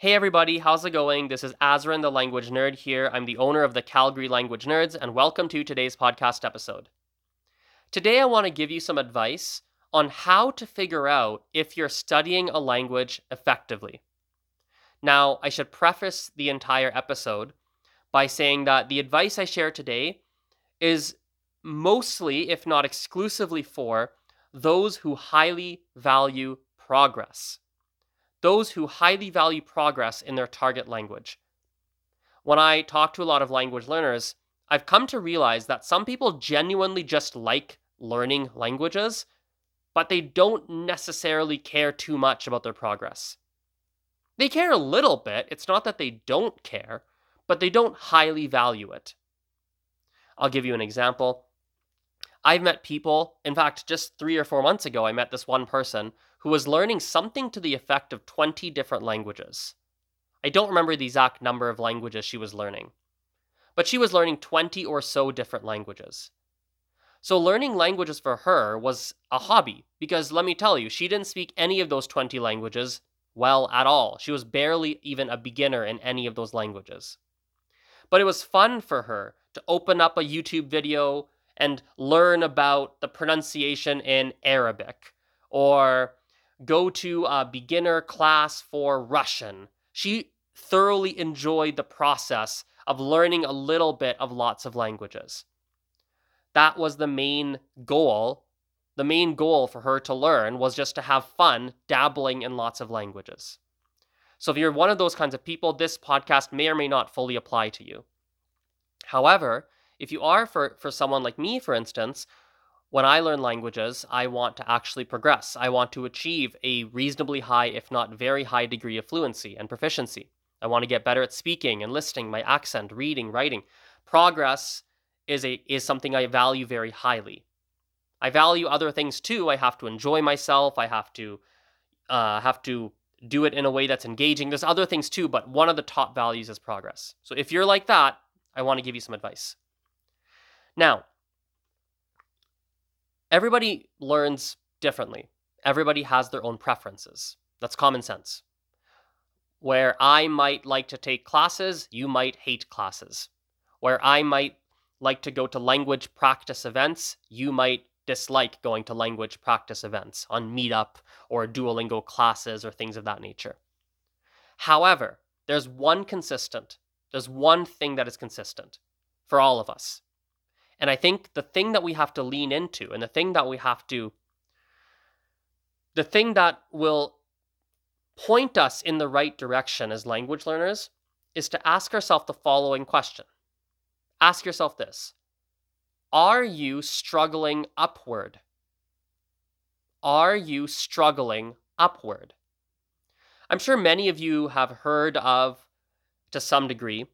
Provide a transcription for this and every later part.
Hey everybody, how's it going? This is Azren, the language nerd here. I'm the owner of the Calgary Language Nerds, and welcome to today's podcast episode. Today I want to give you some advice on how to figure out if you're studying a language effectively. Now, I should preface the entire episode by saying that the advice I share today is mostly, if not exclusively, for those who highly value progress those who highly value progress in their target language. When I talk to a lot of language learners, I've come to realize that some people genuinely just like learning languages, but they don't necessarily care too much about their progress. They care a little bit, it's not that they don't care, but they don't highly value it. I'll give you an example. I've met people, in fact, just three or four months ago, I met this one person who was learning something to the effect of 20 different languages. I don't remember the exact number of languages she was learning, but she was learning 20 or so different languages. So, learning languages for her was a hobby because let me tell you, she didn't speak any of those 20 languages well at all. She was barely even a beginner in any of those languages. But it was fun for her to open up a YouTube video and learn about the pronunciation in Arabic or go to a beginner class for Russian. She thoroughly enjoyed the process of learning a little bit of lots of languages. That was the main goal. The main goal for her to learn was just to have fun dabbling in lots of languages. So, if you're one of those kinds of people, this podcast may or may not fully apply to you. However, if you are for, for someone like me, for instance, when I learn languages, I want to actually progress. I want to achieve a reasonably high, if not very high, degree of fluency and proficiency. I want to get better at speaking and listening, my accent, reading, writing. Progress is a is something I value very highly. I value other things too. I have to enjoy myself. I have to uh, have to do it in a way that's engaging. There's other things too, but one of the top values is progress. So if you're like that, I want to give you some advice. Now, everybody learns differently. Everybody has their own preferences. That's common sense. Where I might like to take classes, you might hate classes. Where I might like to go to language practice events, you might dislike going to language practice events on Meetup or Duolingo classes or things of that nature. However, there's one consistent, there's one thing that is consistent for all of us. And I think the thing that we have to lean into and the thing that we have to, the thing that will point us in the right direction as language learners is to ask ourselves the following question. Ask yourself this Are you struggling upward? Are you struggling upward? I'm sure many of you have heard of, to some degree,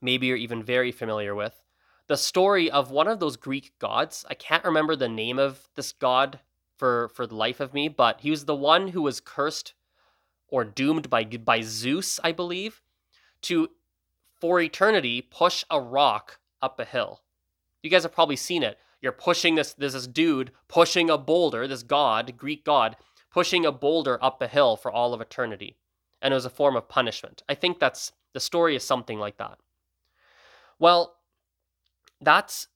maybe you're even very familiar with, the story of one of those Greek gods. I can't remember the name of this god for for the life of me, but he was the one who was cursed or doomed by by Zeus, I believe, to for eternity push a rock up a hill. You guys have probably seen it. You're pushing this this dude pushing a boulder, this god, Greek god, pushing a boulder up a hill for all of eternity. And it was a form of punishment. I think that's the story is something like that. Well, that's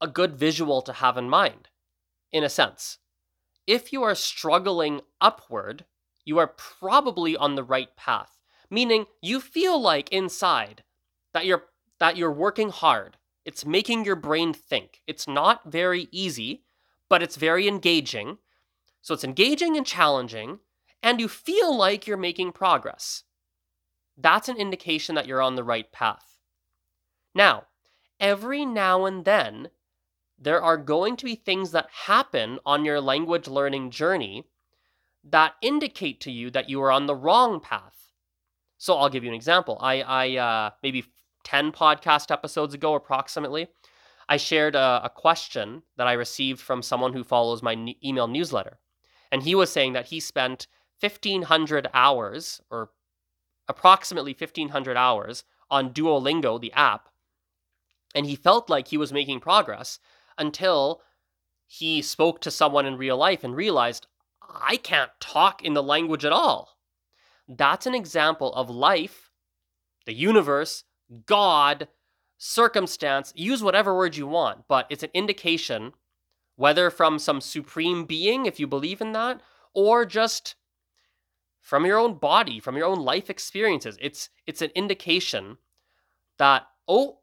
a good visual to have in mind, in a sense. If you are struggling upward, you are probably on the right path, meaning you feel like inside that you're that you're working hard. It's making your brain think. It's not very easy, but it's very engaging. So it's engaging and challenging, and you feel like you're making progress. That's an indication that you're on the right path. Now, every now and then, there are going to be things that happen on your language learning journey that indicate to you that you are on the wrong path. So I'll give you an example. I, I uh, maybe 10 podcast episodes ago, approximately, I shared a, a question that I received from someone who follows my n- email newsletter. And he was saying that he spent 1,500 hours, or approximately 1,500 hours, on Duolingo, the app, and he felt like he was making progress until he spoke to someone in real life and realized, I can't talk in the language at all. that's an example of life, the universe, God, circumstance, use whatever word you want, but it's an indication, whether from some supreme being, if you believe in that, or just from your own body, from your own life experiences. It's it's an indication that oh,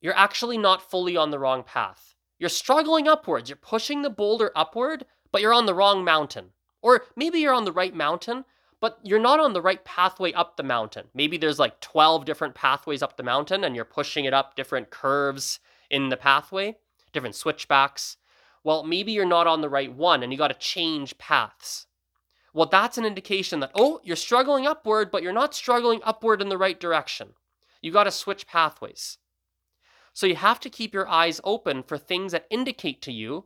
you're actually not fully on the wrong path. You're struggling upwards. You're pushing the boulder upward, but you're on the wrong mountain. Or maybe you're on the right mountain, but you're not on the right pathway up the mountain. Maybe there's like 12 different pathways up the mountain and you're pushing it up different curves in the pathway, different switchbacks. Well, maybe you're not on the right one and you got to change paths. Well, that's an indication that, oh, you're struggling upward, but you're not struggling upward in the right direction. You got to switch pathways. So you have to keep your eyes open for things that indicate to you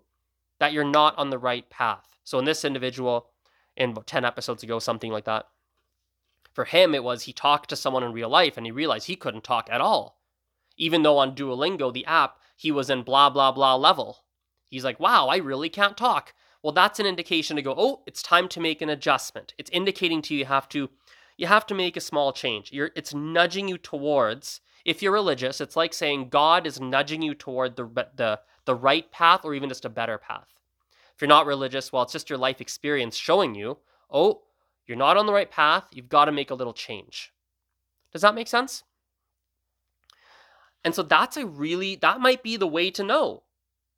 that you're not on the right path. So in this individual, in about 10 episodes ago, something like that. For him, it was he talked to someone in real life and he realized he couldn't talk at all. Even though on Duolingo, the app, he was in blah, blah, blah level. He's like, wow, I really can't talk. Well, that's an indication to go, oh, it's time to make an adjustment. It's indicating to you you have to you have to make a small change. You're, it's nudging you towards if you're religious, it's like saying God is nudging you toward the the the right path or even just a better path. If you're not religious, well, it's just your life experience showing you, oh, you're not on the right path. You've got to make a little change. Does that make sense? And so that's a really, that might be the way to know.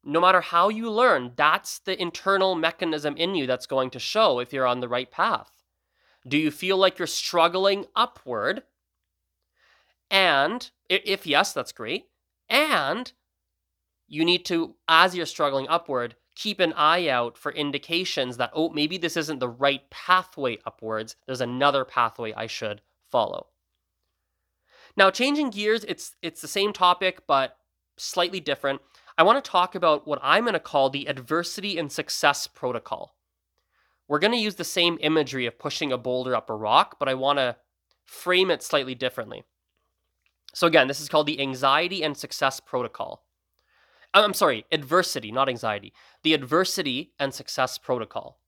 No matter how you learn, that's the internal mechanism in you that's going to show if you're on the right path. Do you feel like you're struggling upward? And if yes, that's great. And you need to, as you're struggling upward, keep an eye out for indications that, oh, maybe this isn't the right pathway upwards. There's another pathway I should follow. Now, changing gears, it's it's the same topic, but slightly different. I want to talk about what I'm going to call the adversity and success protocol. We're going to use the same imagery of pushing a boulder up a rock, but I want to frame it slightly differently. So, again, this is called the anxiety and success protocol. I'm sorry, adversity, not anxiety. The adversity and success protocol.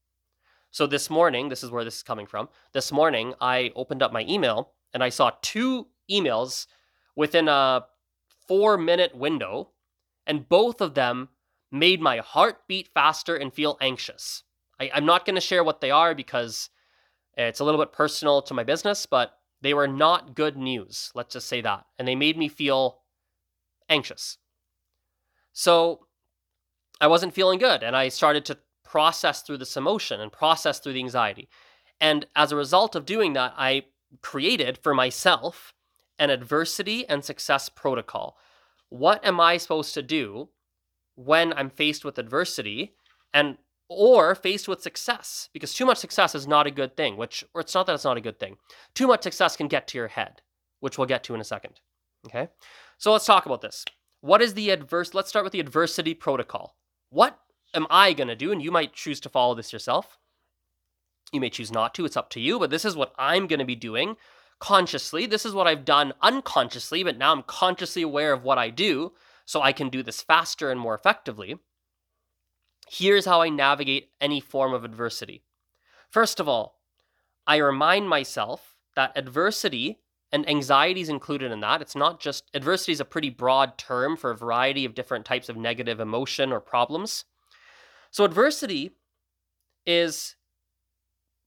So this morning, this is where this is coming from. This morning, I opened up my email and I saw two emails within a four minute window, and both of them made my heart beat faster and feel anxious. I, I'm not going to share what they are because it's a little bit personal to my business, but they were not good news. Let's just say that. And they made me feel anxious. So I wasn't feeling good. And I started to process through this emotion and process through the anxiety. And as a result of doing that, I created for myself an adversity and success protocol. What am I supposed to do when I'm faced with adversity and or faced with success because too much success is not a good thing which or it's not that it's not a good thing too much success can get to your head which we'll get to in a second okay so let's talk about this what is the adverse? Let's start with the adversity protocol. What am I going to do? And you might choose to follow this yourself. You may choose not to. It's up to you. But this is what I'm going to be doing consciously. This is what I've done unconsciously, but now I'm consciously aware of what I do so I can do this faster and more effectively. Here's how I navigate any form of adversity. First of all, I remind myself that adversity and anxiety is included in that. It's not just adversity is a pretty broad term for a variety of different types of negative emotion or problems. So adversity is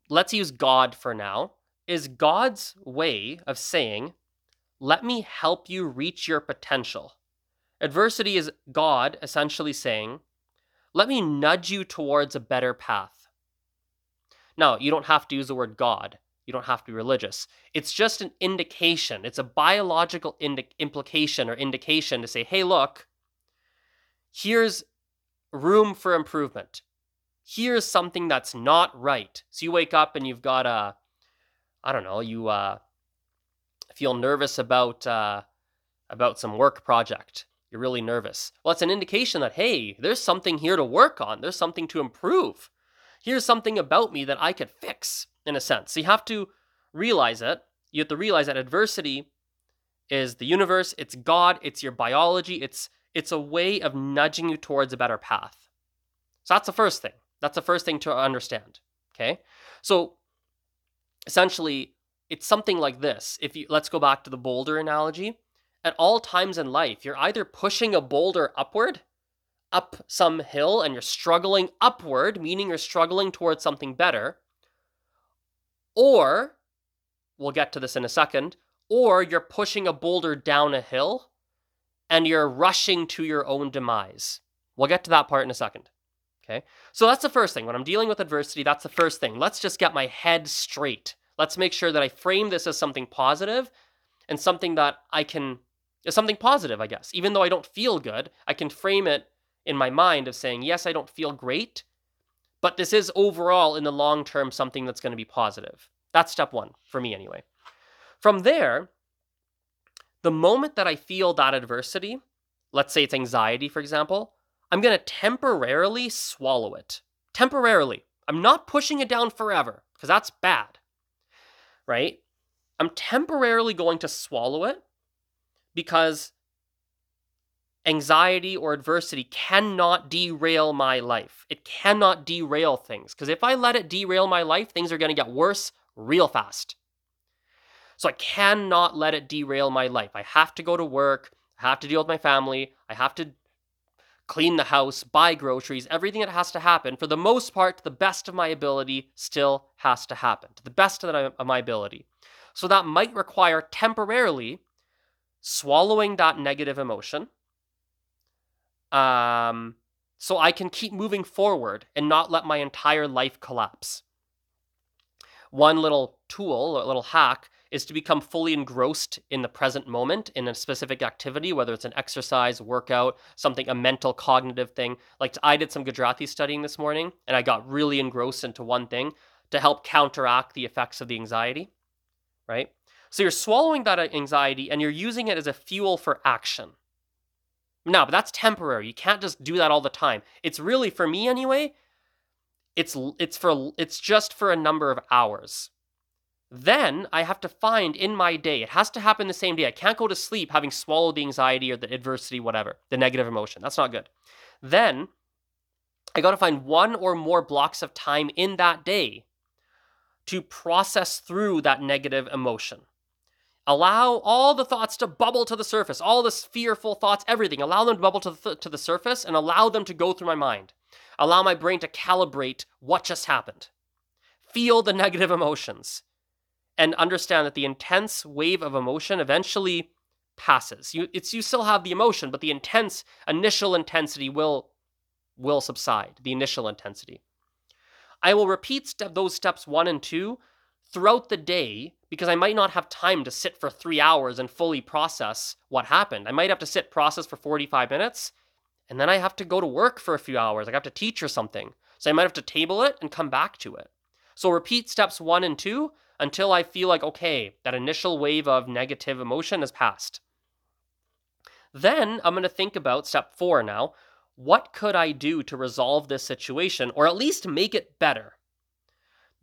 let's use God for now, is God's way of saying, let me help you reach your potential. Adversity is God essentially saying, let me nudge you towards a better path. Now, you don't have to use the word God. You don't have to be religious. It's just an indication. It's a biological indi- implication or indication to say, hey, look, here's room for improvement. Here's something that's not right. So you wake up and you've got a, I don't know, you uh, feel nervous about uh, about some work project. You're really nervous. Well, it's an indication that hey, there's something here to work on. There's something to improve. Here's something about me that I could fix in a sense. So you have to realize it. You have to realize that adversity is the universe, it's God, it's your biology, it's it's a way of nudging you towards a better path. So that's the first thing. That's the first thing to understand. Okay? So essentially, it's something like this. If you let's go back to the boulder analogy. At all times in life, you're either pushing a boulder upward, up some hill, and you're struggling upward, meaning you're struggling towards something better, or we'll get to this in a second, or you're pushing a boulder down a hill and you're rushing to your own demise. We'll get to that part in a second. Okay. So that's the first thing. When I'm dealing with adversity, that's the first thing. Let's just get my head straight. Let's make sure that I frame this as something positive and something that I can, is something positive, I guess. Even though I don't feel good, I can frame it in my mind of saying, yes, I don't feel great, but this is overall in the long term something that's going to be positive. That's step one, for me anyway. From there, the moment that I feel that adversity, let's say it's anxiety, for example, I'm going to temporarily swallow it. Temporarily. I'm not pushing it down forever because that's bad. Right? I'm temporarily going to swallow it because anxiety or adversity cannot derail my life. It cannot derail things because if I let it derail my life, things are going to get worse real fast. So I cannot let it derail my life. I have to go to work. I have to deal with my family. I have to clean the house, buy groceries, everything that has to happen, for the most part, to the best of my ability, still has to happen, to the best of my ability. So that might require temporarily swallowing that negative emotion um, so I can keep moving forward and not let my entire life collapse. One little tool, a little hack, is to become fully engrossed in the present moment in a specific activity, whether it's an exercise, workout, something, a mental, cognitive thing. Like I did some Gujarati studying this morning and I got really engrossed into one thing to help counteract the effects of the anxiety, right? So you're swallowing that anxiety and you're using it as a fuel for action. No, but that's temporary. You can't just do that all the time. It's really for me anyway, it's it's for it's just for a number of hours. Then I have to find in my day, it has to happen the same day. I can't go to sleep having swallowed the anxiety or the adversity, whatever, the negative emotion. That's not good. Then I got to find one or more blocks of time in that day to process through that negative emotion. Allow all the thoughts to bubble to the surface, all the fearful thoughts, everything. Allow them to bubble to the, to the surface and allow them to go through my mind. Allow my brain to calibrate what just happened. Feel the negative emotions and understand that the intense wave of emotion eventually passes. You it's you still have the emotion, but the intense initial intensity will will subside, the initial intensity. I will repeat step, those steps 1 and 2 throughout the day because I might not have time to sit for 3 hours and fully process what happened. I might have to sit process for 45 minutes and then I have to go to work for a few hours. I have to teach or something. So I might have to table it and come back to it. So repeat steps 1 and 2 until I feel like, okay, that initial wave of negative emotion has passed. Then I'm going to think about step four now. What could I do to resolve this situation or at least make it better?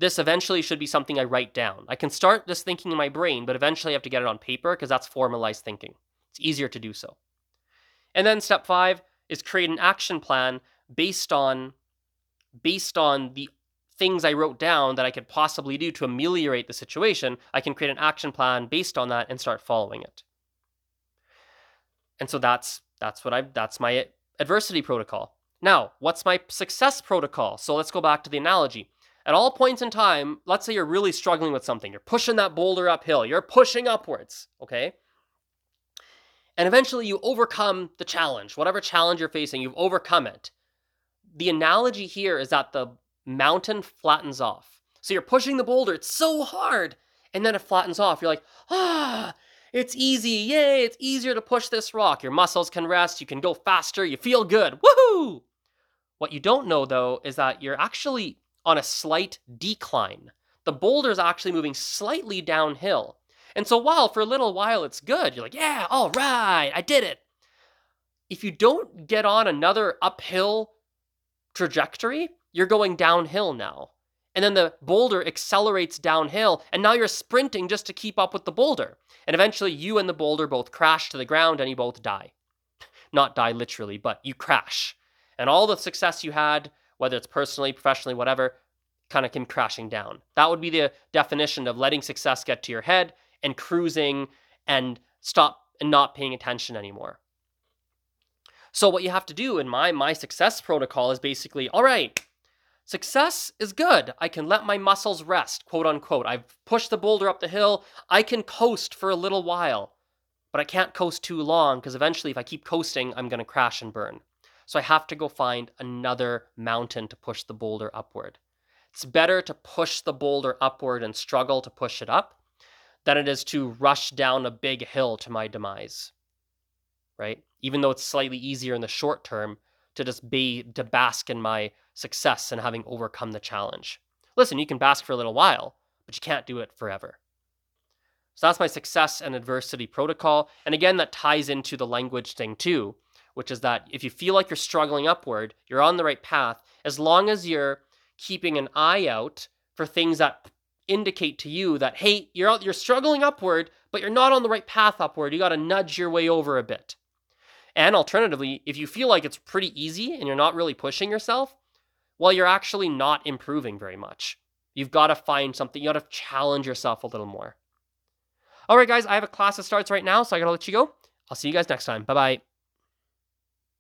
This eventually should be something I write down. I can start this thinking in my brain, but eventually I have to get it on paper because that's formalized thinking. It's easier to do so. And then step five is create an action plan based on based on the things I wrote down that I could possibly do to ameliorate the situation, I can create an action plan based on that and start following it. And so that's that's what I that's my adversity protocol. Now, what's my success protocol? So let's go back to the analogy. At all points in time, let's say you're really struggling with something. You're pushing that boulder uphill. You're pushing upwards, okay? And eventually you overcome the challenge. Whatever challenge you're facing, you've overcome it. The analogy here is that the mountain flattens off. So you're pushing the boulder, it's so hard, and then it flattens off. You're like, ah, it's easy. Yay, it's easier to push this rock. Your muscles can rest, you can go faster, you feel good. Woohoo! What you don't know though is that you're actually on a slight decline. The boulder is actually moving slightly downhill. And so while for a little while it's good, you're like, yeah, all right, I did it. If you don't get on another uphill trajectory, you're going downhill now. And then the boulder accelerates downhill, and now you're sprinting just to keep up with the boulder. And eventually, you and the boulder both crash to the ground and you both die. Not die literally, but you crash. And all the success you had, whether it's personally, professionally, whatever, kind of came crashing down. That would be the definition of letting success get to your head and cruising and stop and not paying attention anymore. So what you have to do in my my success protocol is basically, all right, success is good. I can let my muscles rest, quote unquote. I've pushed the boulder up the hill. I can coast for a little while, but I can't coast too long because eventually if I keep coasting, I'm going to crash and burn. So I have to go find another mountain to push the boulder upward. It's better to push the boulder upward and struggle to push it up than it is to rush down a big hill to my demise. Right? Even though it's slightly easier in the short term to just be to bask in my success and having overcome the challenge. Listen, you can bask for a little while, but you can't do it forever. So that's my success and adversity protocol. And again, that ties into the language thing too, which is that if you feel like you're struggling upward, you're on the right path, as long as you're keeping an eye out for things that indicate to you that hey, you're out, you're struggling upward, but you're not on the right path upward. You got to nudge your way over a bit. And alternatively, if you feel like it's pretty easy and you're not really pushing yourself, well, you're actually not improving very much. You've got to find something, you got to challenge yourself a little more. All right, guys, I have a class that starts right now, so I got to let you go. I'll see you guys next time. Bye bye.